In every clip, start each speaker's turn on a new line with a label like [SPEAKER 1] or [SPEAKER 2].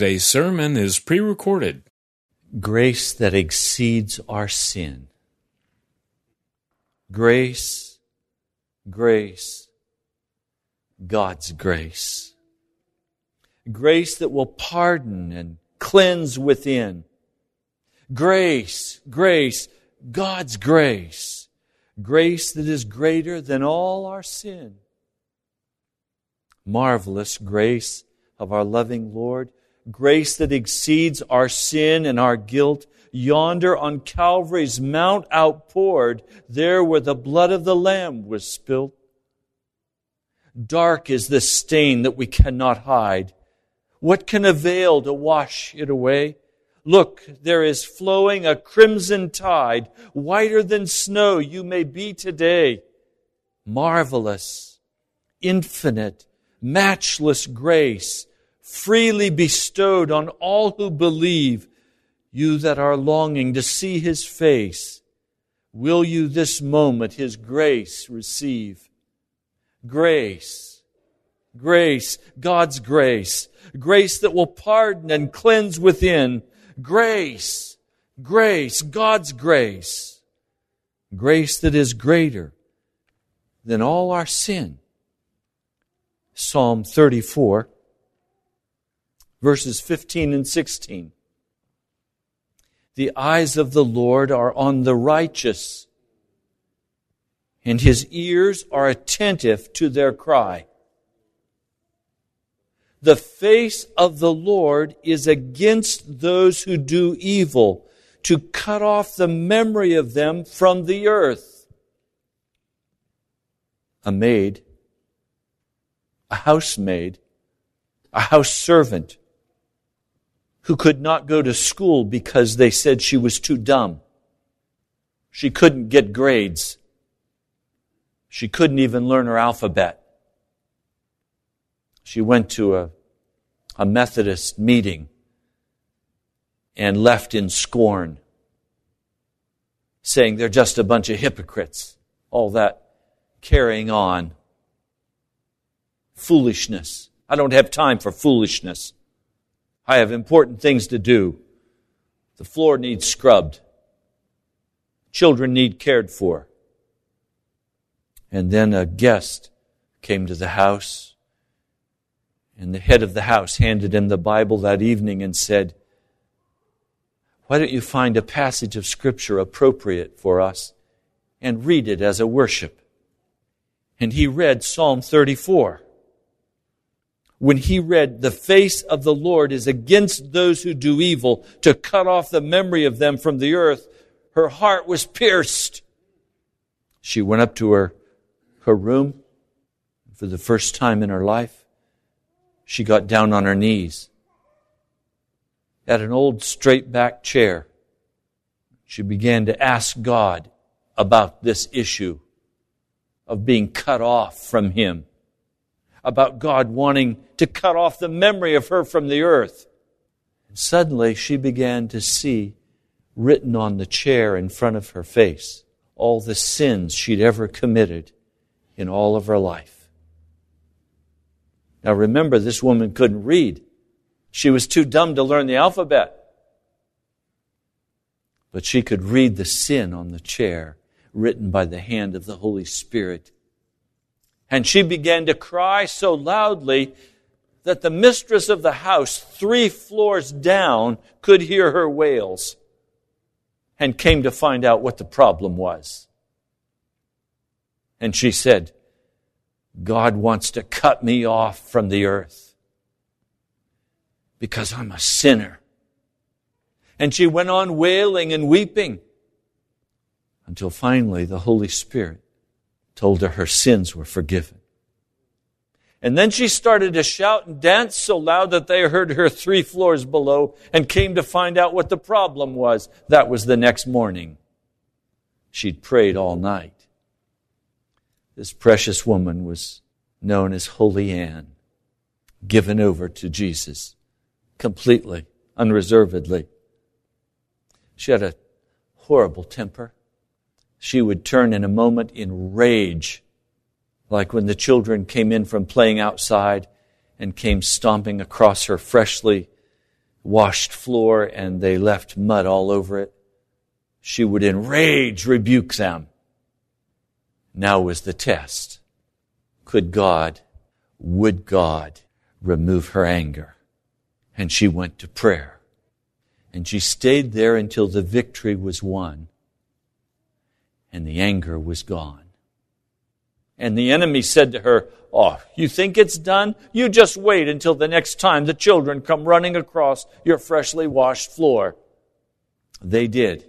[SPEAKER 1] Today's sermon is pre recorded.
[SPEAKER 2] Grace that exceeds our sin. Grace, grace, God's grace. Grace that will pardon and cleanse within. Grace, grace, God's grace. Grace that is greater than all our sin. Marvelous grace of our loving Lord grace that exceeds our sin and our guilt, yonder on Calvary's mount outpoured, there where the blood of the Lamb was spilt. Dark is the stain that we cannot hide. What can avail to wash it away? Look, there is flowing a crimson tide, whiter than snow you may be today. Marvelous, infinite, matchless grace, freely bestowed on all who believe, you that are longing to see his face. Will you this moment his grace receive? Grace, grace, God's grace, grace that will pardon and cleanse within, grace, grace, God's grace, grace that is greater than all our sin. Psalm 34, verses 15 and 16. The eyes of the Lord are on the righteous, and his ears are attentive to their cry. The face of the Lord is against those who do evil, to cut off the memory of them from the earth. A maid, a housemaid, a house servant who could not go to school because they said she was too dumb. She couldn't get grades. She couldn't even learn her alphabet. She went to a, a Methodist meeting and left in scorn, saying they're just a bunch of hypocrites. All that carrying on. Foolishness. I don't have time for foolishness. I have important things to do. The floor needs scrubbed. Children need cared for. And then a guest came to the house, and the head of the house handed him the Bible that evening and said, Why don't you find a passage of Scripture appropriate for us and read it as a worship? And he read Psalm 34 when he read, The face of the Lord is against those who do evil, to cut off the memory of them from the earth, her heart was pierced. She went up to her, her room. For the first time in her life, she got down on her knees at an old straight back chair. She began to ask God about this issue of being cut off from Him about God wanting to cut off the memory of her from the earth. And suddenly she began to see written on the chair in front of her face all the sins she'd ever committed in all of her life. Now remember, this woman couldn't read. She was too dumb to learn the alphabet. But she could read the sin on the chair written by the hand of the Holy Spirit and she began to cry so loudly that the mistress of the house, three floors down, could hear her wails and came to find out what the problem was. And she said, God wants to cut me off from the earth because I'm a sinner. And she went on wailing and weeping until finally the Holy Spirit told her her sins were forgiven. And then she started to shout and dance so loud that they heard her three floors below and came to find out what the problem was. That was the next morning. She'd prayed all night. This precious woman was known as Holy Ann, given over to Jesus completely, unreservedly. She had a horrible temper she would turn in a moment in rage, like when the children came in from playing outside and came stomping across her freshly washed floor and they left mud all over it. She would in rage rebuke them. Now was the test. Could God, would God remove her anger? And she went to prayer. And she stayed there until the victory was won and the anger was gone. And the enemy said to her, Oh, you think it's done? You just wait until the next time the children come running across your freshly washed floor. They did.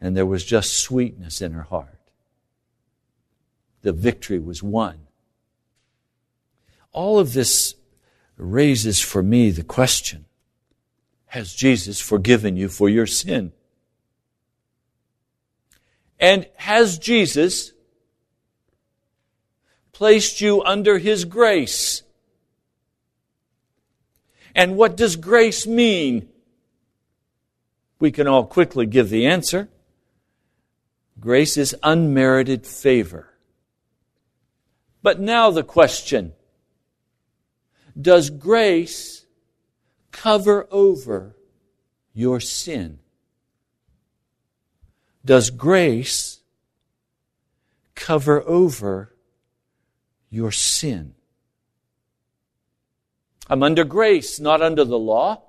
[SPEAKER 2] And there was just sweetness in her heart. The victory was won. All of this raises for me the question Has Jesus forgiven you for your sin? And has Jesus placed you under His grace? And what does grace mean? We can all quickly give the answer. Grace is unmerited favor. But now the question Does grace cover over your sin? Does grace cover over your sin? I'm under grace, not under the law.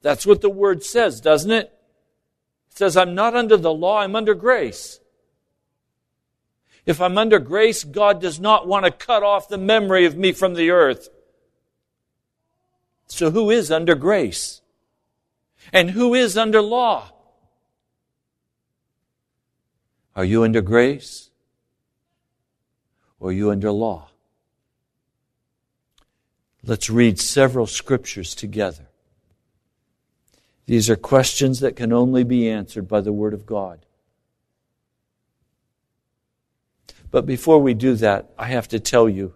[SPEAKER 2] That's what the word says, doesn't it? It says, I'm not under the law, I'm under grace. If I'm under grace, God does not want to cut off the memory of me from the earth. So who is under grace? And who is under law? Are you under grace? Or are you under law? Let's read several scriptures together. These are questions that can only be answered by the Word of God. But before we do that, I have to tell you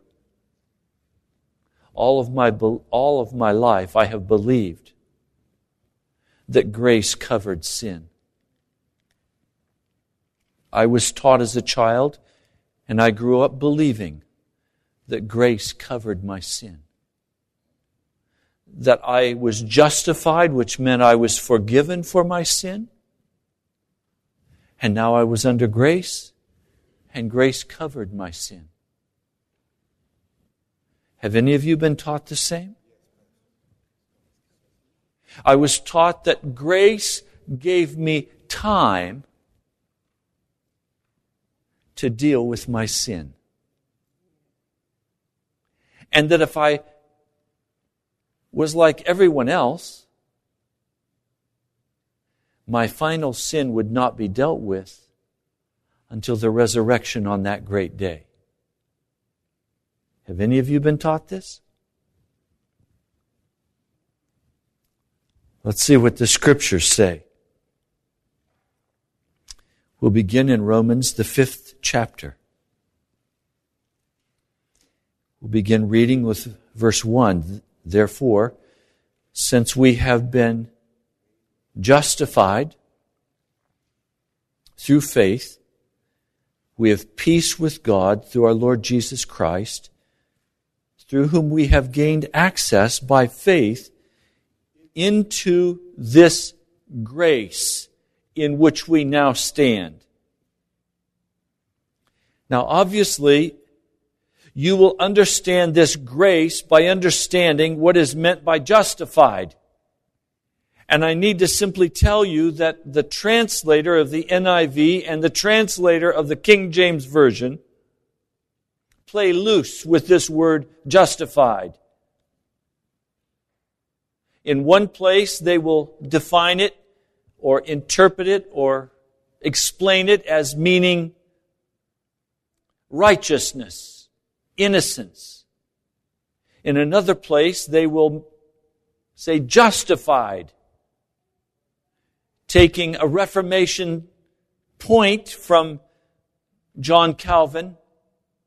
[SPEAKER 2] all of my, all of my life I have believed that grace covered sin. I was taught as a child, and I grew up believing that grace covered my sin that I was justified, which meant I was forgiven for my sin. And now I was under grace, and grace covered my sin. Have any of you been taught the same? I was taught that grace gave me time to deal with my sin. And that if I was like everyone else, my final sin would not be dealt with until the resurrection on that great day. Have any of you been taught this? Let's see what the scriptures say. We'll begin in Romans, the fifth chapter. We'll begin reading with verse 1. Therefore, since we have been justified through faith, we have peace with God through our Lord Jesus Christ, through whom we have gained access by faith into this grace in which we now stand. Now, obviously, you will understand this grace by understanding what is meant by justified. And I need to simply tell you that the translator of the NIV and the translator of the King James Version play loose with this word justified. In one place, they will define it or interpret it or explain it as meaning righteousness innocence. In another place, they will say justified, taking a Reformation point from John Calvin,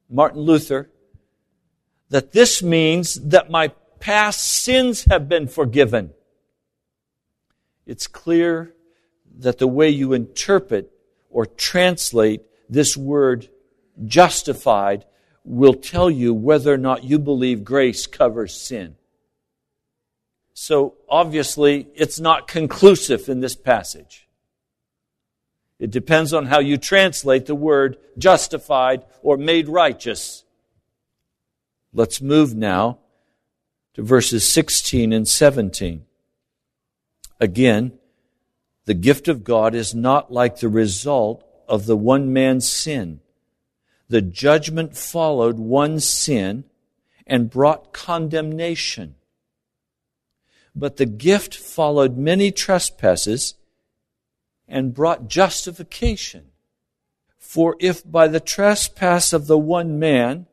[SPEAKER 2] Martin Luther, that this means that my past sins have been forgiven. It's clear that the way you interpret or translate this word justified will tell you whether or not you believe grace covers sin. So obviously, it's not conclusive in this passage. It depends on how you translate the word justified or made righteous. Let's move now to verses 16 and 17. Again, the gift of God is not like the result of the one man's sin the judgment followed one sin and brought condemnation. But the gift followed many trespasses and brought justification. For if by the trespass of the one man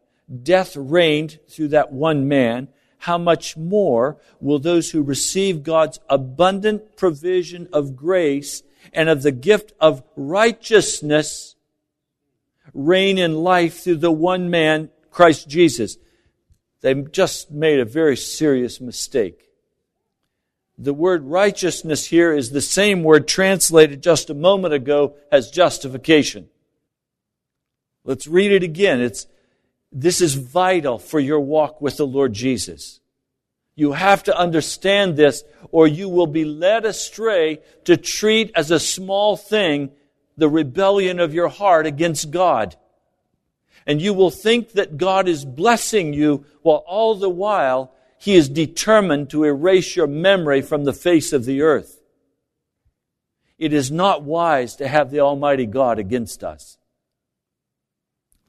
[SPEAKER 2] death reigned through that one man, how much more will those who receive God's abundant provision of grace and of the gift of righteousness reign in life through the one man, Christ Jesus? They just made a very serious mistake. The word righteousness here is the same word translated just a moment ago as justification. Let's read it again. It's, this is vital for your walk with the Lord Jesus. You have to understand this or you will be led astray to treat as a small thing the rebellion of your heart against God. And you will think that God is blessing you while all the while he is determined to erase your memory from the face of the earth. It is not wise to have the Almighty God against us.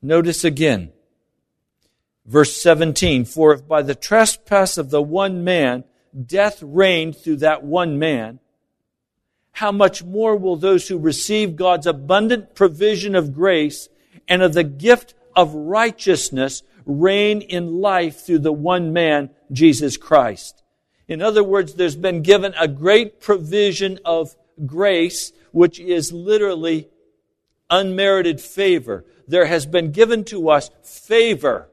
[SPEAKER 2] Notice again, verse 17, for if by the trespass of the one man death reigned through that one man, how much more will those who receive God's abundant provision of grace and of the gift of righteousness reign in life through the one man, Jesus Christ. In other words, there's been given a great provision of grace, which is literally unmerited favor. There has been given to us favor.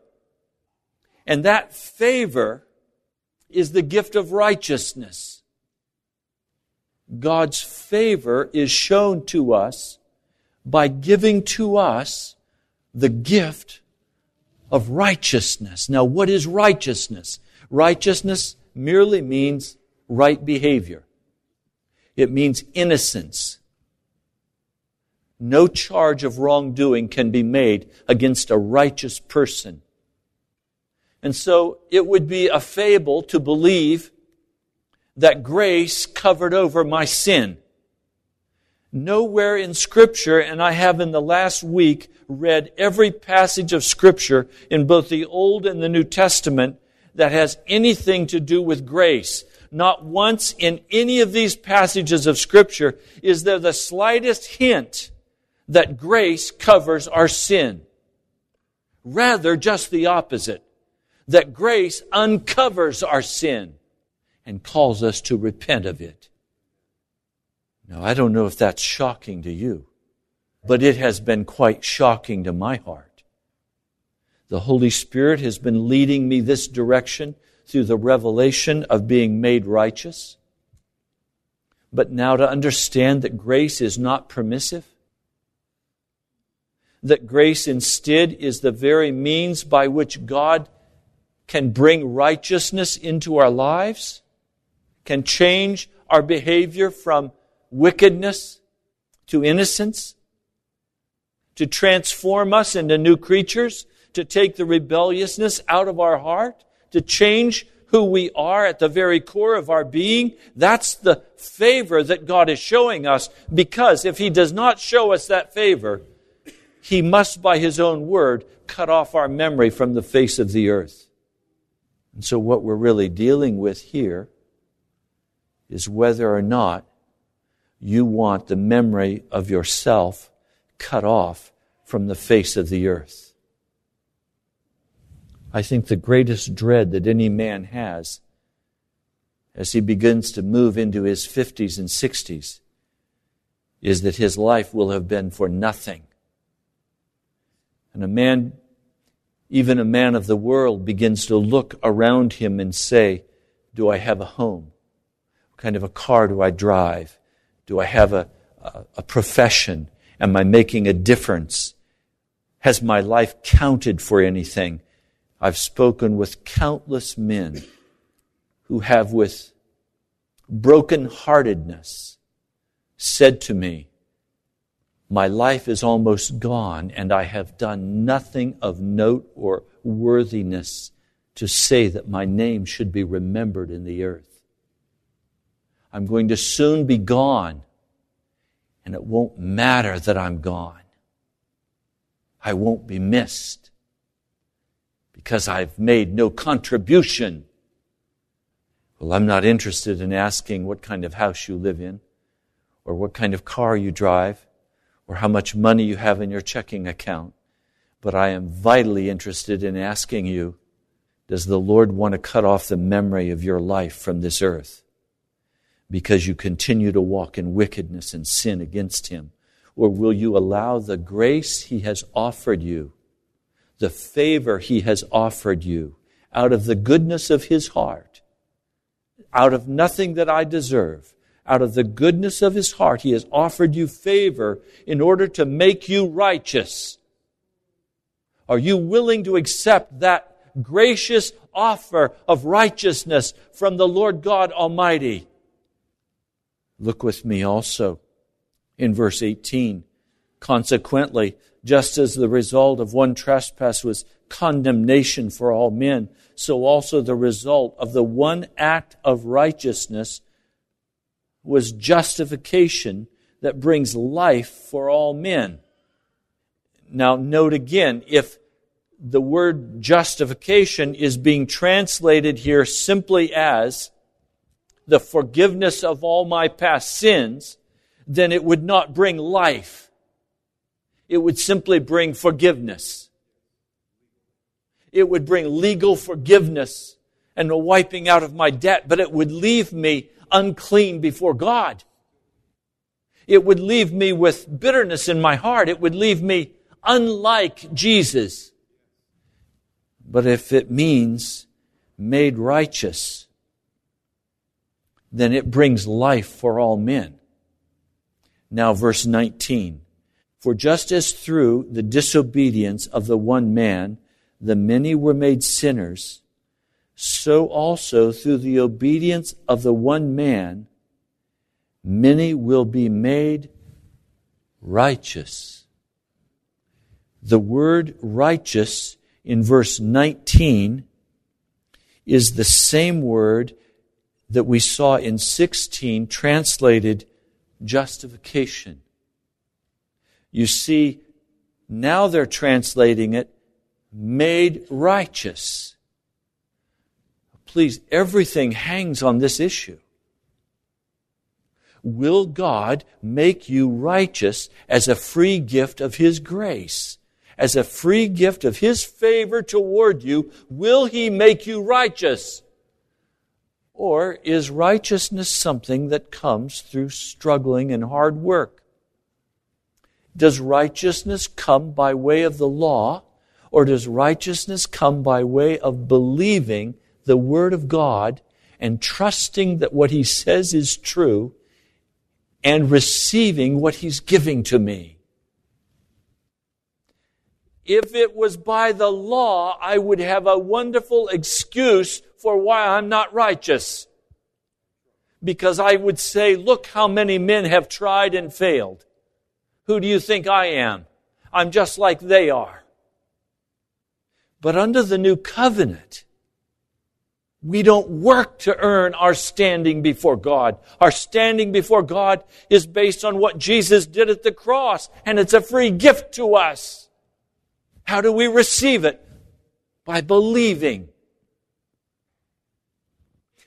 [SPEAKER 2] And that favor is the gift of righteousness. God's favor is shown to us by giving to us the gift of righteousness. Now, what is righteousness? Righteousness merely means right behavior. It means innocence. No charge of wrongdoing can be made against a righteous person. And so it would be a fable to believe that grace covered over my sin. Nowhere in Scripture, and I have in the last week read every passage of Scripture in both the Old and the New Testament that has anything to do with grace. Not once in any of these passages of Scripture is there the slightest hint that grace covers our sin. Rather, just the opposite. That grace uncovers our sin and calls us to repent of it. Now, I don't know if that's shocking to you, but it has been quite shocking to my heart. The Holy Spirit has been leading me this direction through the revelation of being made righteous. But now to understand that grace is not permissive, that grace instead is the very means by which God can bring righteousness into our lives, can change our behavior from wickedness to innocence, to transform us into new creatures, to take the rebelliousness out of our heart, to change who we are at the very core of our being. That's the favor that God is showing us because if He does not show us that favor, He must, by His own word, cut off our memory from the face of the earth. And so, what we're really dealing with here is whether or not you want the memory of yourself cut off from the face of the earth. I think the greatest dread that any man has as he begins to move into his 50s and 60s is that his life will have been for nothing. And a man, even a man of the world, begins to look around him and say, Do I have a home? Kind of a car do I drive? Do I have a, a, a profession? Am I making a difference? Has my life counted for anything? I've spoken with countless men who have, with broken-heartedness, said to me, My life is almost gone, and I have done nothing of note or worthiness to say that my name should be remembered in the earth. I'm going to soon be gone, and it won't matter that I'm gone. I won't be missed because I've made no contribution. Well, I'm not interested in asking what kind of house you live in, or what kind of car you drive, or how much money you have in your checking account. But I am vitally interested in asking you, does the Lord want to cut off the memory of your life from this earth? Because you continue to walk in wickedness and sin against Him? Or will you allow the grace He has offered you, the favor He has offered you, out of the goodness of His heart, out of nothing that I deserve, out of the goodness of His heart, He has offered you favor in order to make you righteous? Are you willing to accept that gracious offer of righteousness from the Lord God Almighty? Look with me also in verse 18. Consequently, just as the result of one trespass was condemnation for all men, so also the result of the one act of righteousness was justification that brings life for all men. Now, note again, if the word justification is being translated here simply as the forgiveness of all my past sins, then it would not bring life. It would simply bring forgiveness. It would bring legal forgiveness and a wiping out of my debt, but it would leave me unclean before God. It would leave me with bitterness in my heart. It would leave me unlike Jesus. But if it means made righteous, then it brings life for all men. Now, verse 19. For just as through the disobedience of the one man, the many were made sinners, so also through the obedience of the one man, many will be made righteous. The word righteous in verse 19 is the same word that we saw in 16 translated justification. You see, now they're translating it made righteous. Please, everything hangs on this issue. Will God make you righteous as a free gift of His grace? as a free gift of His favor toward you, will He make you righteous? Or is righteousness something that comes through struggling and hard work? Does righteousness come by way of the law, or does righteousness come by way of believing the Word of God and trusting that what He says is true and receiving what He's giving to me? If it was by the law, I would have a wonderful excuse for why I'm not righteous. Because I would say, look how many men have tried and failed. Who do you think I am? I'm just like they are. But under the new covenant, we don't work to earn our standing before God. Our standing before God is based on what Jesus did at the cross, and it's a free gift to us. How do we receive it? By believing.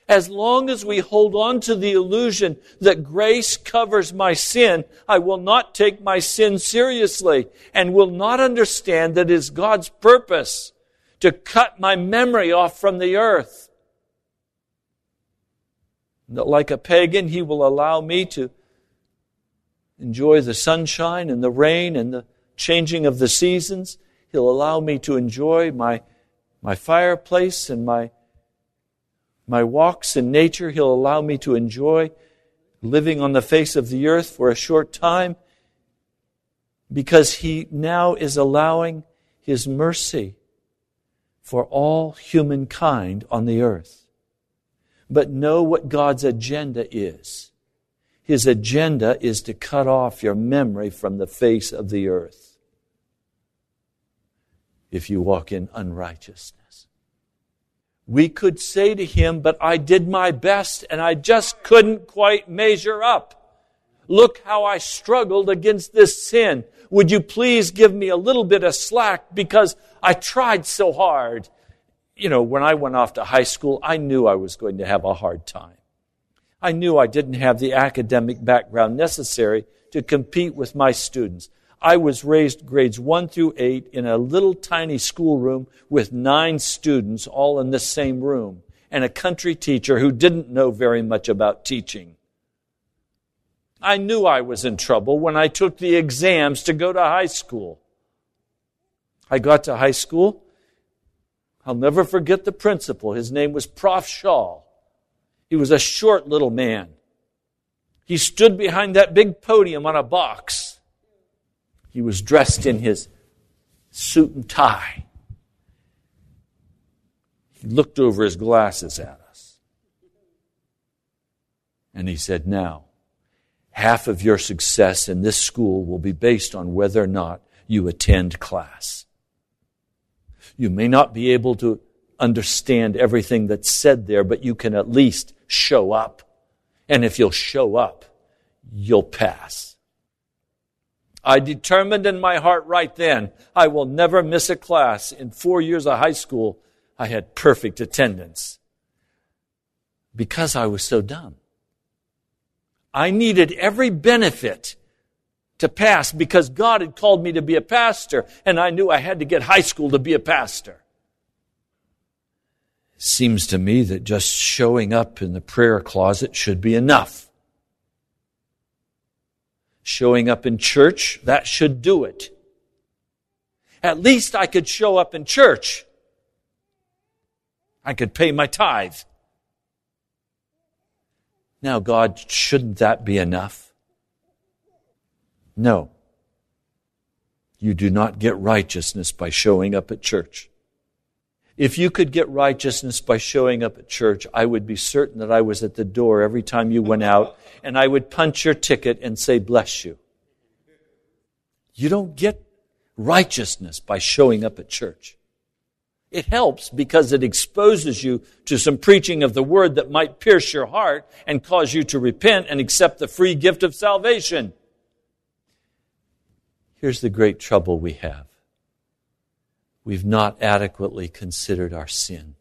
[SPEAKER 2] As long as we hold on to the illusion that grace covers my sin, I will not take my sin seriously and will not understand that it is God's purpose to cut my memory off from the earth. That like a pagan, he will allow me to enjoy the sunshine and the rain and the changing of the seasons He'll allow me to enjoy my, my fireplace and my, my walks in nature. He'll allow me to enjoy living on the face of the earth for a short time because He now is allowing His mercy for all humankind on the earth. But know what God's agenda is. His agenda is to cut off your memory from the face of the earth if you walk in unrighteousness. We could say to him, but I did my best and I just couldn't quite measure up. Look how I struggled against this sin. Would you please give me a little bit of slack because I tried so hard? you know, when I went off to high school, I knew I was going to have a hard time. I knew I didn't have the academic background necessary to compete with my students. I was raised grades 1 through 8 in a little tiny schoolroom with nine students all in the same room and a country teacher who didn't know very much about teaching. I knew I was in trouble when I took the exams to go to high school. I got to high school. I'll never forget the principal. His name was Prof. Shaw. He was a short little man. He stood behind that big podium on a box. He was dressed in his suit and tie. He looked over his glasses at us. And he said, Now, half of your success in this school will be based on whether or not you attend class. You may not be able to understand everything that's said there, but you can at least show up. And if you'll show up, you'll pass. I determined in my heart right then, I will never miss a class. In four years of high school, I had perfect attendance. Because I was so dumb. I needed every benefit to pass because God had called me to be a pastor, and I knew I had to get high school to be a pastor. Seems to me that just showing up in the prayer closet should be enough. Showing up in church, that should do it. At least I could show up in church. I could pay my tithe. Now, God, shouldn't that be enough? No. You do not get righteousness by showing up at church. If you could get righteousness by showing up at church, I would be certain that I was at the door every time you went out and I would punch your ticket and say, bless you. You don't get righteousness by showing up at church. It helps because it exposes you to some preaching of the word that might pierce your heart and cause you to repent and accept the free gift of salvation. Here's the great trouble we have we've not adequately considered our sin.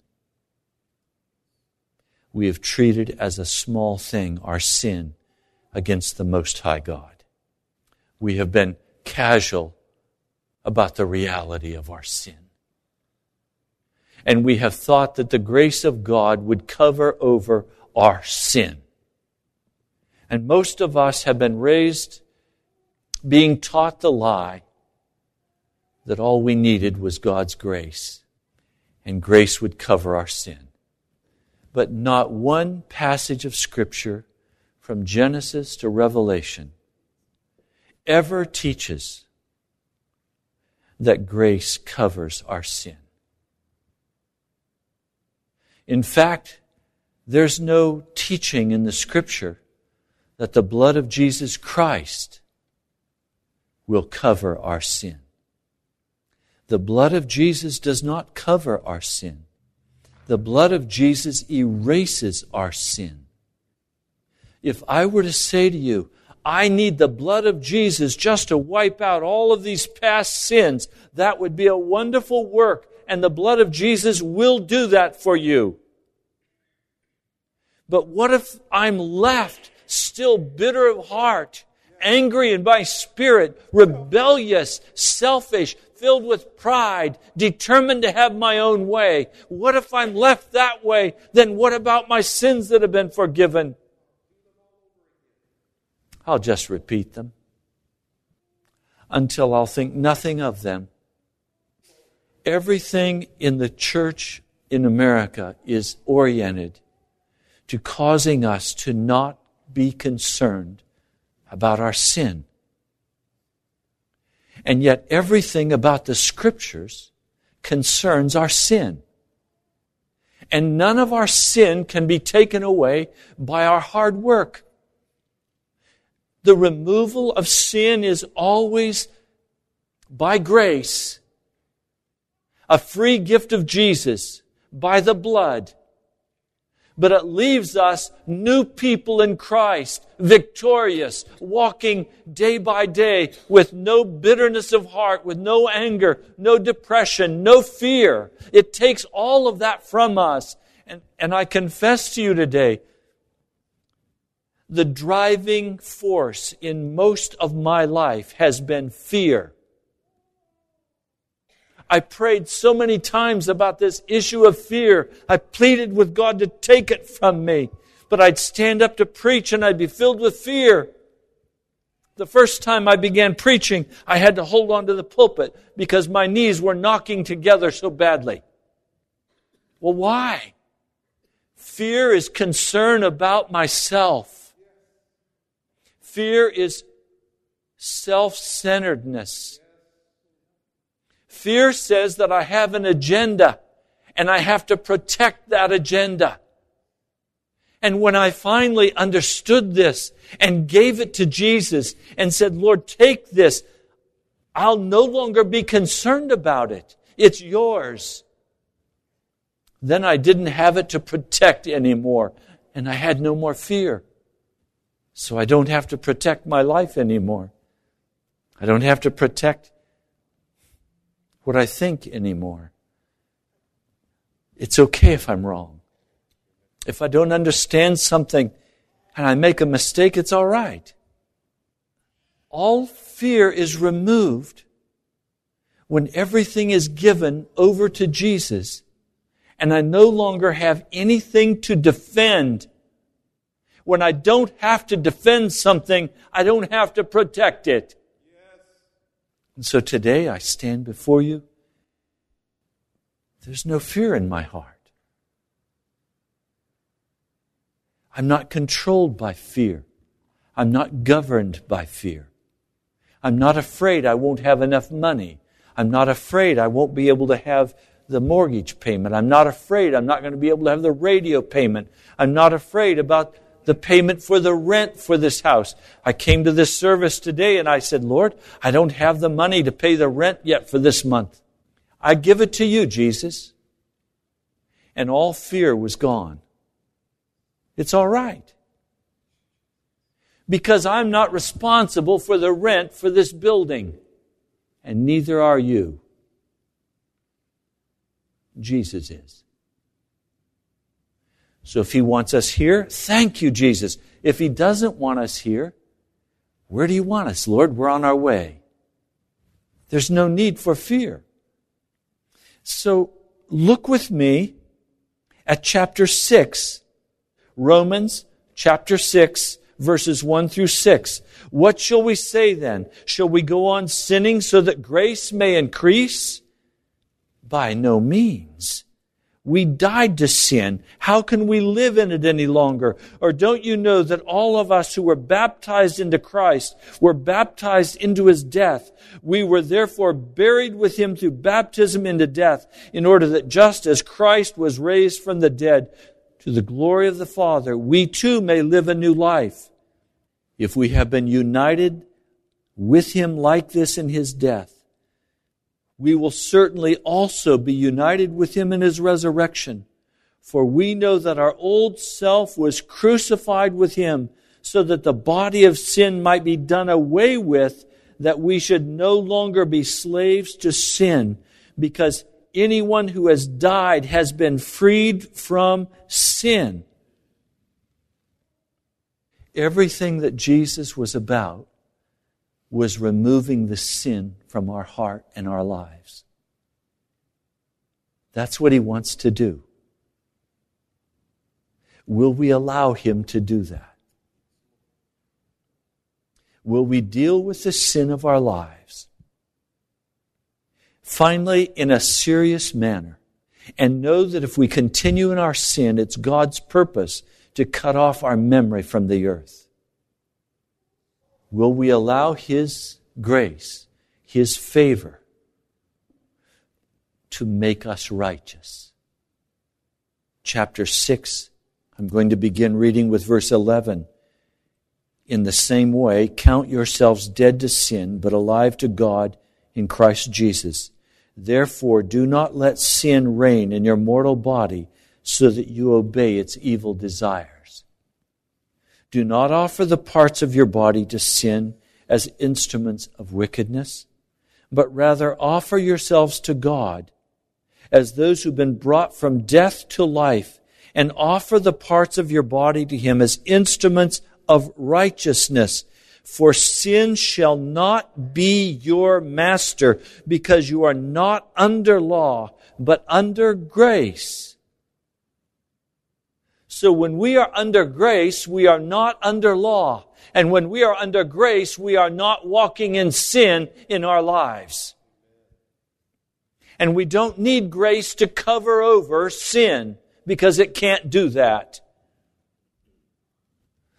[SPEAKER 2] We have treated as a small thing our sin against the Most High God. We have been casual about the reality of our sin. And we have thought that the grace of God would cover over our sin. And most of us have been raised being taught the lie that all we needed was God's grace, and grace would cover our sin. But not one passage of Scripture from Genesis to Revelation ever teaches that grace covers our sin. In fact, there's no teaching in the Scripture that the blood of Jesus Christ will cover our sin. The blood of Jesus does not cover our sin. The blood of Jesus erases our sin. If I were to say to you, I need the blood of Jesus just to wipe out all of these past sins, that would be a wonderful work, and the blood of Jesus will do that for you. But what if I'm left still bitter of heart, angry in my spirit, rebellious, selfish, filled with pride, determined to have my own way. What if I'm left that way? Then what about my sins that have been forgiven? I'll just repeat them until I'll think nothing of them. Everything in the church in America is oriented to causing us to not be concerned about our sin. And yet everything about the scriptures concerns our sin. And none of our sin can be taken away by our hard work. The removal of sin is always by grace, a free gift of Jesus by the blood. But it leaves us new people in Christ, victorious, walking day by day with no bitterness of heart, with no anger, no depression, no fear. It takes all of that from us. And, and I confess to you today, the driving force in most of my life has been fear. I prayed so many times about this issue of fear. I pleaded with God to take it from me. But I'd stand up to preach and I'd be filled with fear. The first time I began preaching, I had to hold on to the pulpit because my knees were knocking together so badly. Well, why? Fear is concern about myself. Fear is self-centeredness. Fear says that I have an agenda and I have to protect that agenda. And when I finally understood this and gave it to Jesus and said, Lord, take this, I'll no longer be concerned about it. It's yours. Then I didn't have it to protect anymore and I had no more fear. So I don't have to protect my life anymore. I don't have to protect what I think anymore. It's okay if I'm wrong. If I don't understand something and I make a mistake, it's all right. All fear is removed when everything is given over to Jesus and I no longer have anything to defend. When I don't have to defend something, I don't have to protect it. And so today I stand before you. There's no fear in my heart. I'm not controlled by fear. I'm not governed by fear. I'm not afraid I won't have enough money. I'm not afraid I won't be able to have the mortgage payment. I'm not afraid I'm not going to be able to have the radio payment. I'm not afraid about the payment for the rent for this house. I came to this service today and I said, Lord, I don't have the money to pay the rent yet for this month. I give it to you, Jesus. And all fear was gone. It's all right. Because I'm not responsible for the rent for this building. And neither are you. Jesus is. So if he wants us here, thank you, Jesus. If he doesn't want us here, where do you want us, Lord? We're on our way. There's no need for fear. So look with me at chapter 6, Romans chapter 6, verses 1 through 6. What shall we say then? Shall we go on sinning so that grace may increase? By no means. We died to sin. How can we live in it any longer? Or don't you know that all of us who were baptized into Christ were baptized into his death? We were therefore buried with him through baptism into death, in order that just as Christ was raised from the dead to the glory of the Father, we too may live a new life. If we have been united with him like this in his death, we will certainly also be united with him in his resurrection. For we know that our old self was crucified with him so that the body of sin might be done away with, that we should no longer be slaves to sin, because anyone who has died has been freed from sin. Everything that Jesus was about was removing the sin from our heart and our lives. That's what he wants to do. Will we allow him to do that? Will we deal with the sin of our lives? Finally, in a serious manner, and know that if we continue in our sin, it's God's purpose to cut off our memory from the earth. Will we allow His grace, His favor, to make us righteous? Chapter 6, I'm going to begin reading with verse 11. In the same way, count yourselves dead to sin, but alive to God in Christ Jesus. Therefore, do not let sin reign in your mortal body so that you obey its evil desires. Do not offer the parts of your body to sin as instruments of wickedness, but rather offer yourselves to God as those who've been brought from death to life and offer the parts of your body to Him as instruments of righteousness. For sin shall not be your master because you are not under law, but under grace. So when we are under grace, we are not under law. And when we are under grace, we are not walking in sin in our lives. And we don't need grace to cover over sin because it can't do that.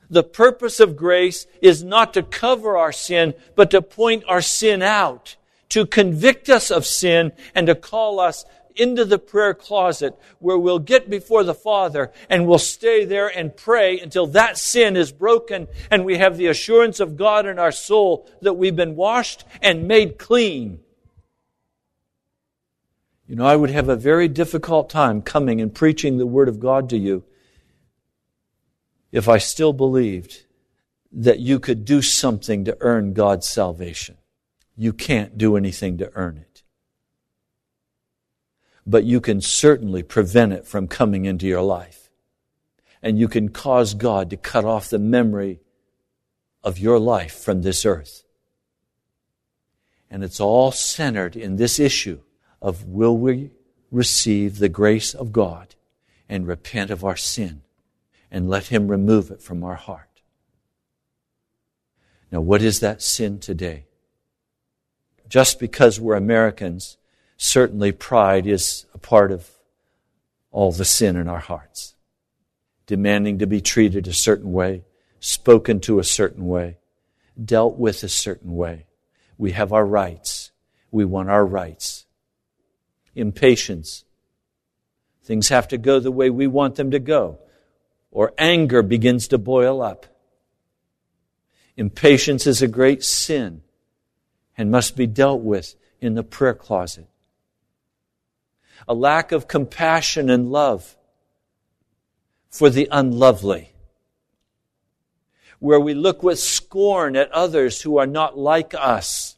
[SPEAKER 2] The purpose of grace is not to cover our sin, but to point our sin out, to convict us of sin, and to call us into the prayer closet where we'll get before the Father and we'll stay there and pray until that sin is broken and we have the assurance of God in our soul that we've been washed and made clean. You know, I would have a very difficult time coming and preaching the Word of God to you if I still believed that you could do something to earn God's salvation. You can't do anything to earn it. But you can certainly prevent it from coming into your life. And you can cause God to cut off the memory of your life from this earth. And it's all centered in this issue of will we receive the grace of God and repent of our sin and let Him remove it from our heart. Now, what is that sin today? Just because we're Americans, certainly pride is a part of all the sin in our hearts. Demanding to be treated a certain way, spoken to a certain way, dealt with a certain way. We have our rights. We want our rights impatience. Things have to go the way we want them to go, or anger begins to boil up. Impatience is a great sin and must be dealt with in the prayer closet. A lack of compassion and love for the unlovely, where we look with scorn at others who are not like us,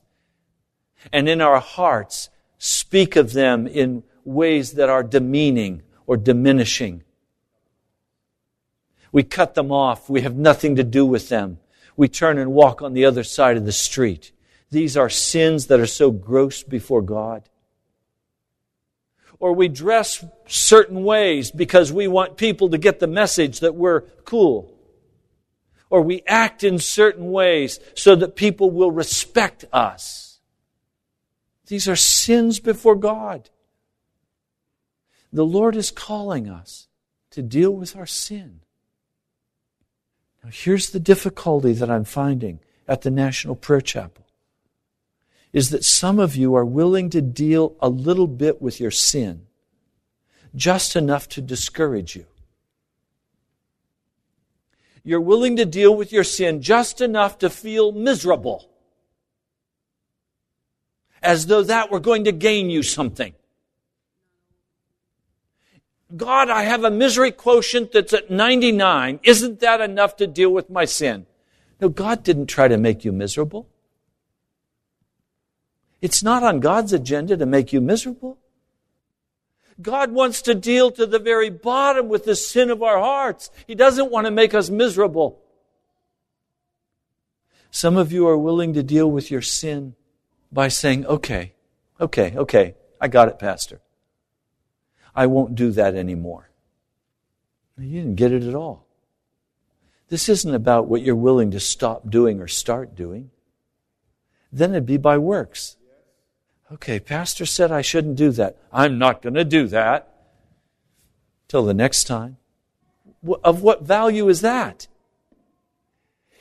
[SPEAKER 2] and in our hearts speak of them in ways that are demeaning or diminishing. We cut them off. We have nothing to do with them. We turn and walk on the other side of the street. These are sins that are so gross before God. Or we dress certain ways because we want people to get the message that we're cool. Or we act in certain ways so that people will respect us. These are sins before God. The Lord is calling us to deal with our sin. Now, here's the difficulty that I'm finding at the National Prayer Chapel is that some of you are willing to deal a little bit with your sin, just enough to discourage you. You're willing to deal with your sin just enough to feel miserable as though that were going to gain you something. God, I have a misery quotient that's at 99. Isn't that enough to deal with my sin? No, God didn't try to make you miserable. It's not on God's agenda to make you miserable. God wants to deal to the very bottom with the sin of our hearts. He doesn't want to make us miserable. Some of you are willing to deal with your sin by saying, okay, okay, okay, I got it, Pastor. I won't do that anymore. You didn't get it at all. This isn't about what you're willing to stop doing or start doing. Then it'd be by works. Okay, Pastor said I shouldn't do that. I'm not going to do that. Till the next time. Of what value is that?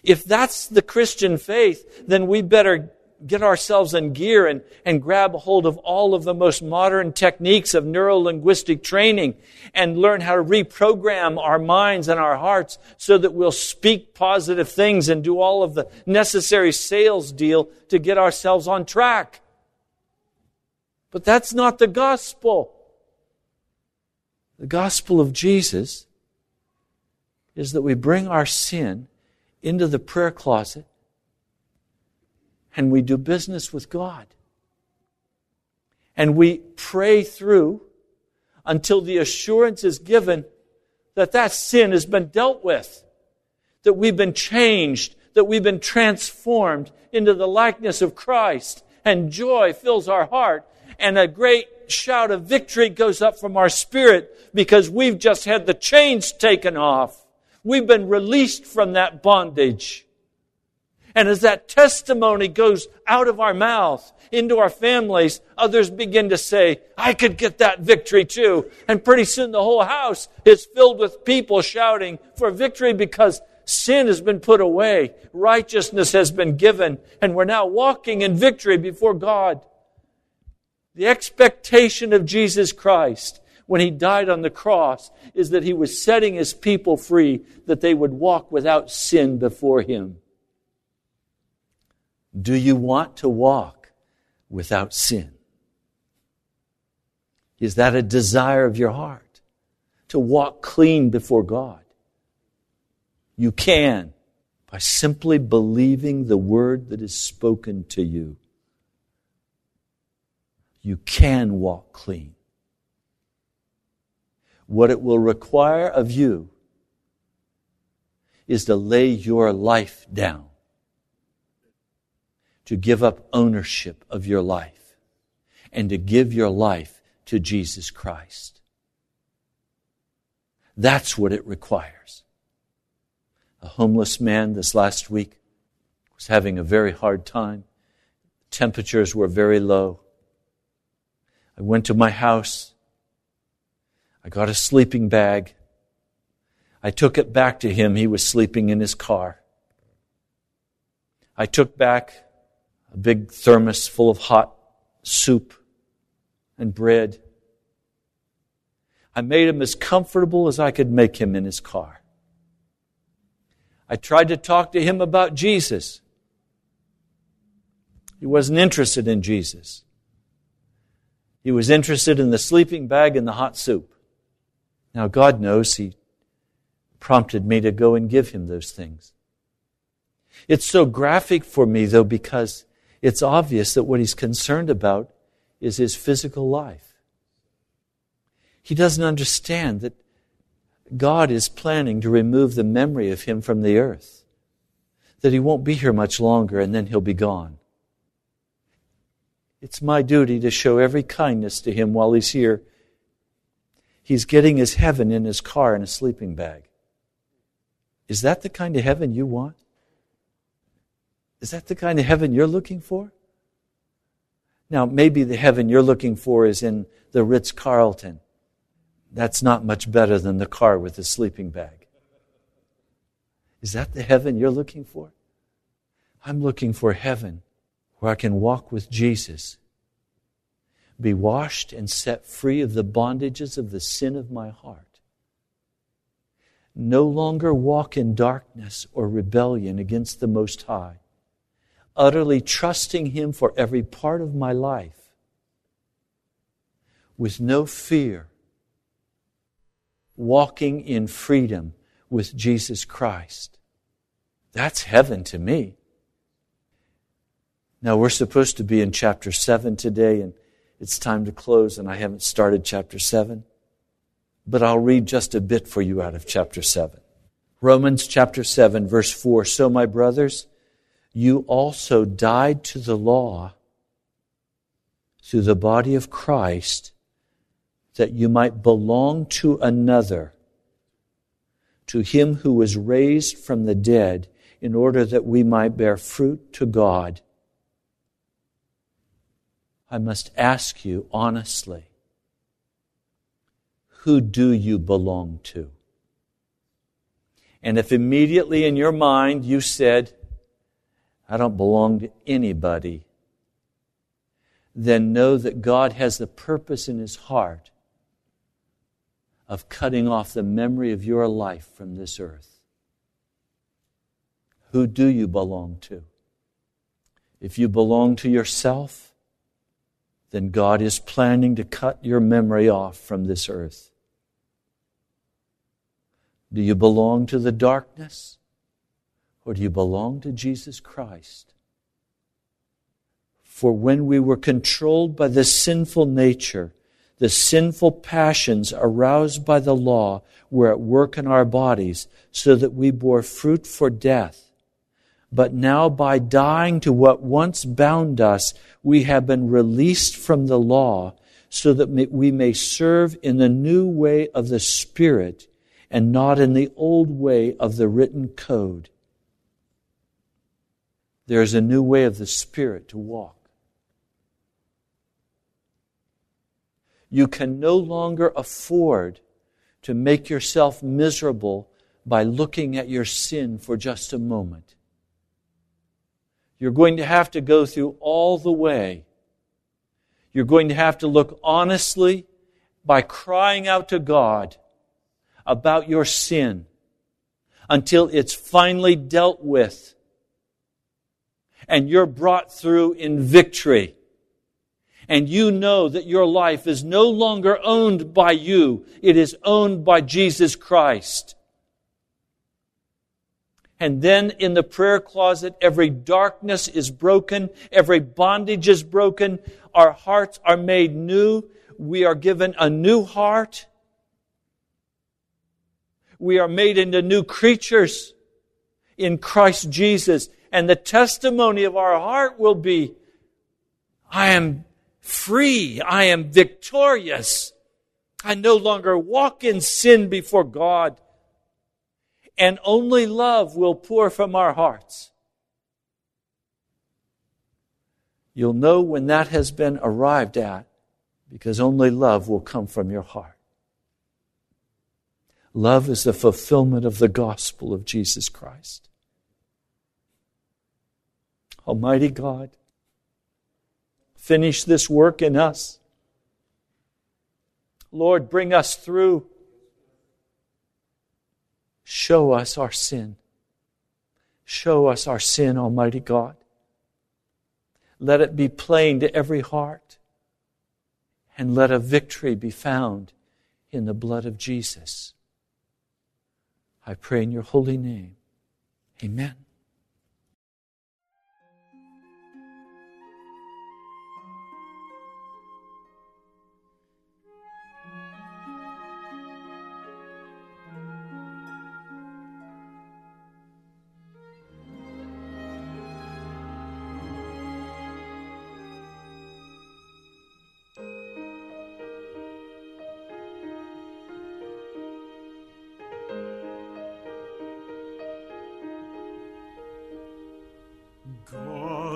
[SPEAKER 2] If that's the Christian faith, then we better get ourselves in gear and, and grab hold of all of the most modern techniques of neuro-linguistic training and learn how to reprogram our minds and our hearts so that we'll speak positive things and do all of the necessary sales deal to get ourselves on track. But that's not the gospel. The gospel of Jesus is that we bring our sin into the prayer closet and we do business with God. And we pray through until the assurance is given that that sin has been dealt with, that we've been changed, that we've been transformed into the likeness of Christ, and joy fills our heart, and a great shout of victory goes up from our spirit because we've just had the chains taken off. We've been released from that bondage. And as that testimony goes out of our mouth into our families, others begin to say, I could get that victory too. And pretty soon the whole house is filled with people shouting for victory because sin has been put away, righteousness has been given, and we're now walking in victory before God. The expectation of Jesus Christ when he died on the cross is that he was setting his people free, that they would walk without sin before him. Do you want to walk without sin? Is that a desire of your heart? To walk clean before God? You can by simply believing the word that is spoken to you. You can walk clean. What it will require of you is to lay your life down to give up ownership of your life and to give your life to Jesus Christ. That's what it requires. A homeless man this last week was having a very hard time. Temperatures were very low. I went to my house. I got a sleeping bag. I took it back to him. He was sleeping in his car. I took back a big thermos full of hot soup and bread. I made him as comfortable as I could make him in his car. I tried to talk to him about Jesus. He wasn't interested in Jesus. He was interested in the sleeping bag and the hot soup. Now, God knows He prompted me to go and give him those things. It's so graphic for me, though, because it's obvious that what he's concerned about is his physical life. He doesn't understand that God is planning to remove the memory of him from the earth, that he won't be here much longer and then he'll be gone. It's my duty to show every kindness to him while he's here. He's getting his heaven in his car in a sleeping bag. Is that the kind of heaven you want? Is that the kind of heaven you're looking for? Now, maybe the heaven you're looking for is in the Ritz Carlton. That's not much better than the car with the sleeping bag. Is that the heaven you're looking for? I'm looking for heaven where I can walk with Jesus, be washed and set free of the bondages of the sin of my heart, no longer walk in darkness or rebellion against the Most High utterly trusting Him for every part of my life with no fear, walking in freedom with Jesus Christ. That's heaven to me. Now, we're supposed to be in chapter 7 today, and it's time to close, and I haven't started chapter 7. But I'll read just a bit for you out of chapter 7. Romans chapter 7, verse 4. So, my brothers, you also died to the law through the body of Christ that you might belong to another, to him who was raised from the dead, in order that we might bear fruit to God. I must ask you honestly, who do you belong to? And if immediately in your mind you said, I don't belong to anybody, then know that God has the purpose in His heart of cutting off the memory of your life from this earth. Who do you belong to? If you belong to yourself, then God is planning to cut your memory off from this earth. Do you belong to the darkness? Or do you belong to Jesus Christ? For when we were controlled by the sinful nature, the sinful passions aroused by the law were at work in our bodies, so that we bore fruit for death. But now, by dying to what once bound us, we have been released from the law, so that we may serve in the new way of the Spirit and not in the old way of the written code. There is a new way of the Spirit to walk. You can no longer afford to make yourself miserable by looking at your sin for just a moment. You're going to have to go through all the way. You're going to have to look honestly by crying out to God about your sin until it's finally dealt with and you're brought through in victory. And you know that your life is no longer owned by you. It is owned by Jesus Christ. And then in the prayer closet, every darkness is broken. Every bondage is broken. Our hearts are made new. We are given a new heart we are made into new creatures in Christ Jesus. And the testimony of our heart will be, I am free. I am victorious. I no longer walk in sin before God. And only love will pour from our hearts. You'll know when that has been arrived at because only love will come from your heart. Love is the fulfillment of the gospel of Jesus Christ. Almighty God, finish this work in us. Lord, bring us through. Show us our sin. Show us our sin, Almighty God. Let it be plain to every heart. And let a victory be found in the blood of Jesus. I pray in your holy name. Amen.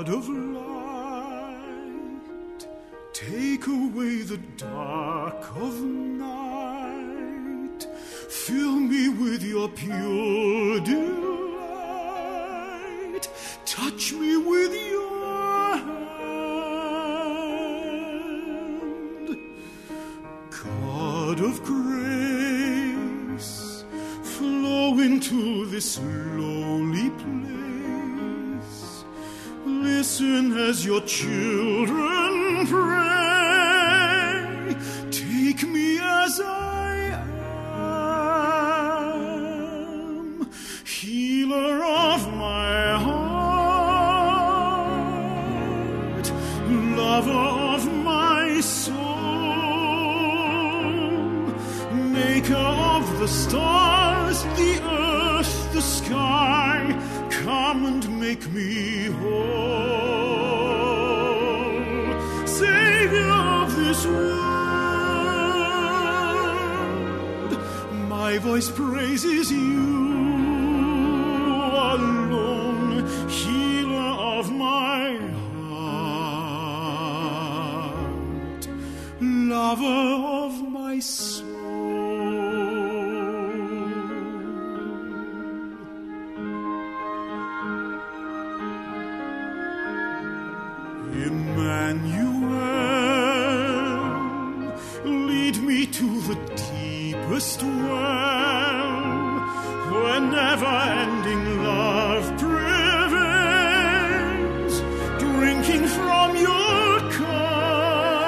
[SPEAKER 3] God of light, take away the dark of night, fill me with your pure delight. Voice lead me to the deepest well where never ending love prevails, drinking from your cup,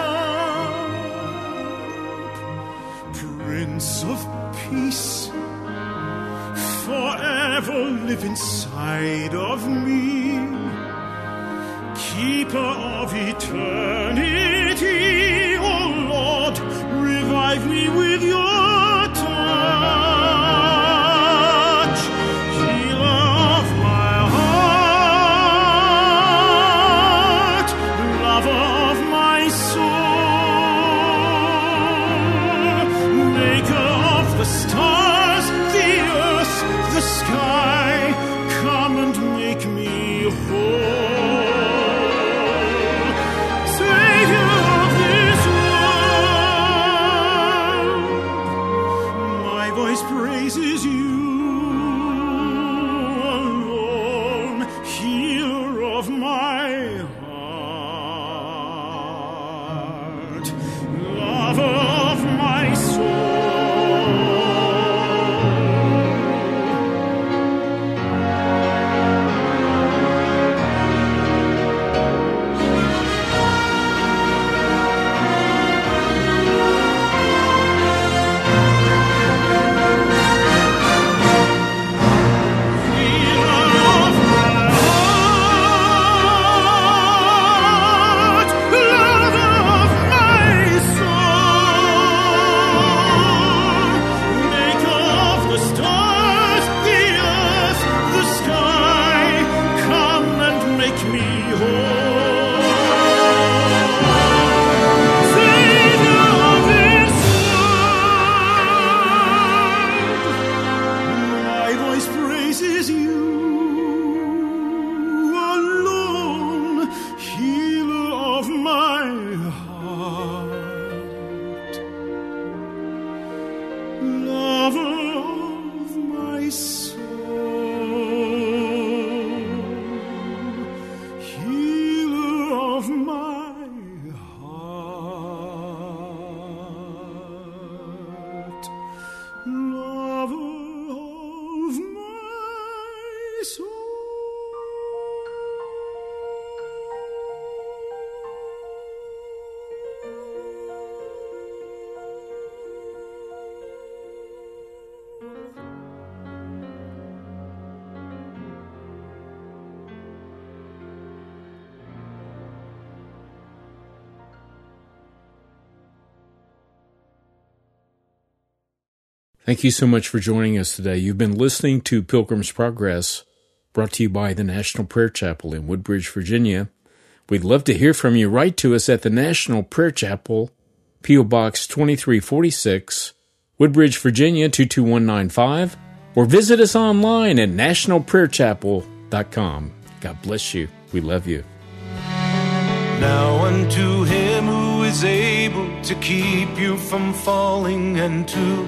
[SPEAKER 3] Prince of Peace. forever live inside of me. Keeper of eternity,
[SPEAKER 1] Thank you so much for joining us today. You've been listening to Pilgrim's Progress, brought to you by the National Prayer Chapel in Woodbridge, Virginia. We'd love to hear from you. Write to us at the National Prayer Chapel, P.O. Box 2346, Woodbridge, Virginia 22195, or visit us online at nationalprayerchapel.com. God bless you. We love you.
[SPEAKER 4] Now unto him who is able to keep you from falling and to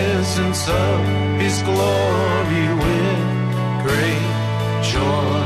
[SPEAKER 4] presence of his glory with great joy.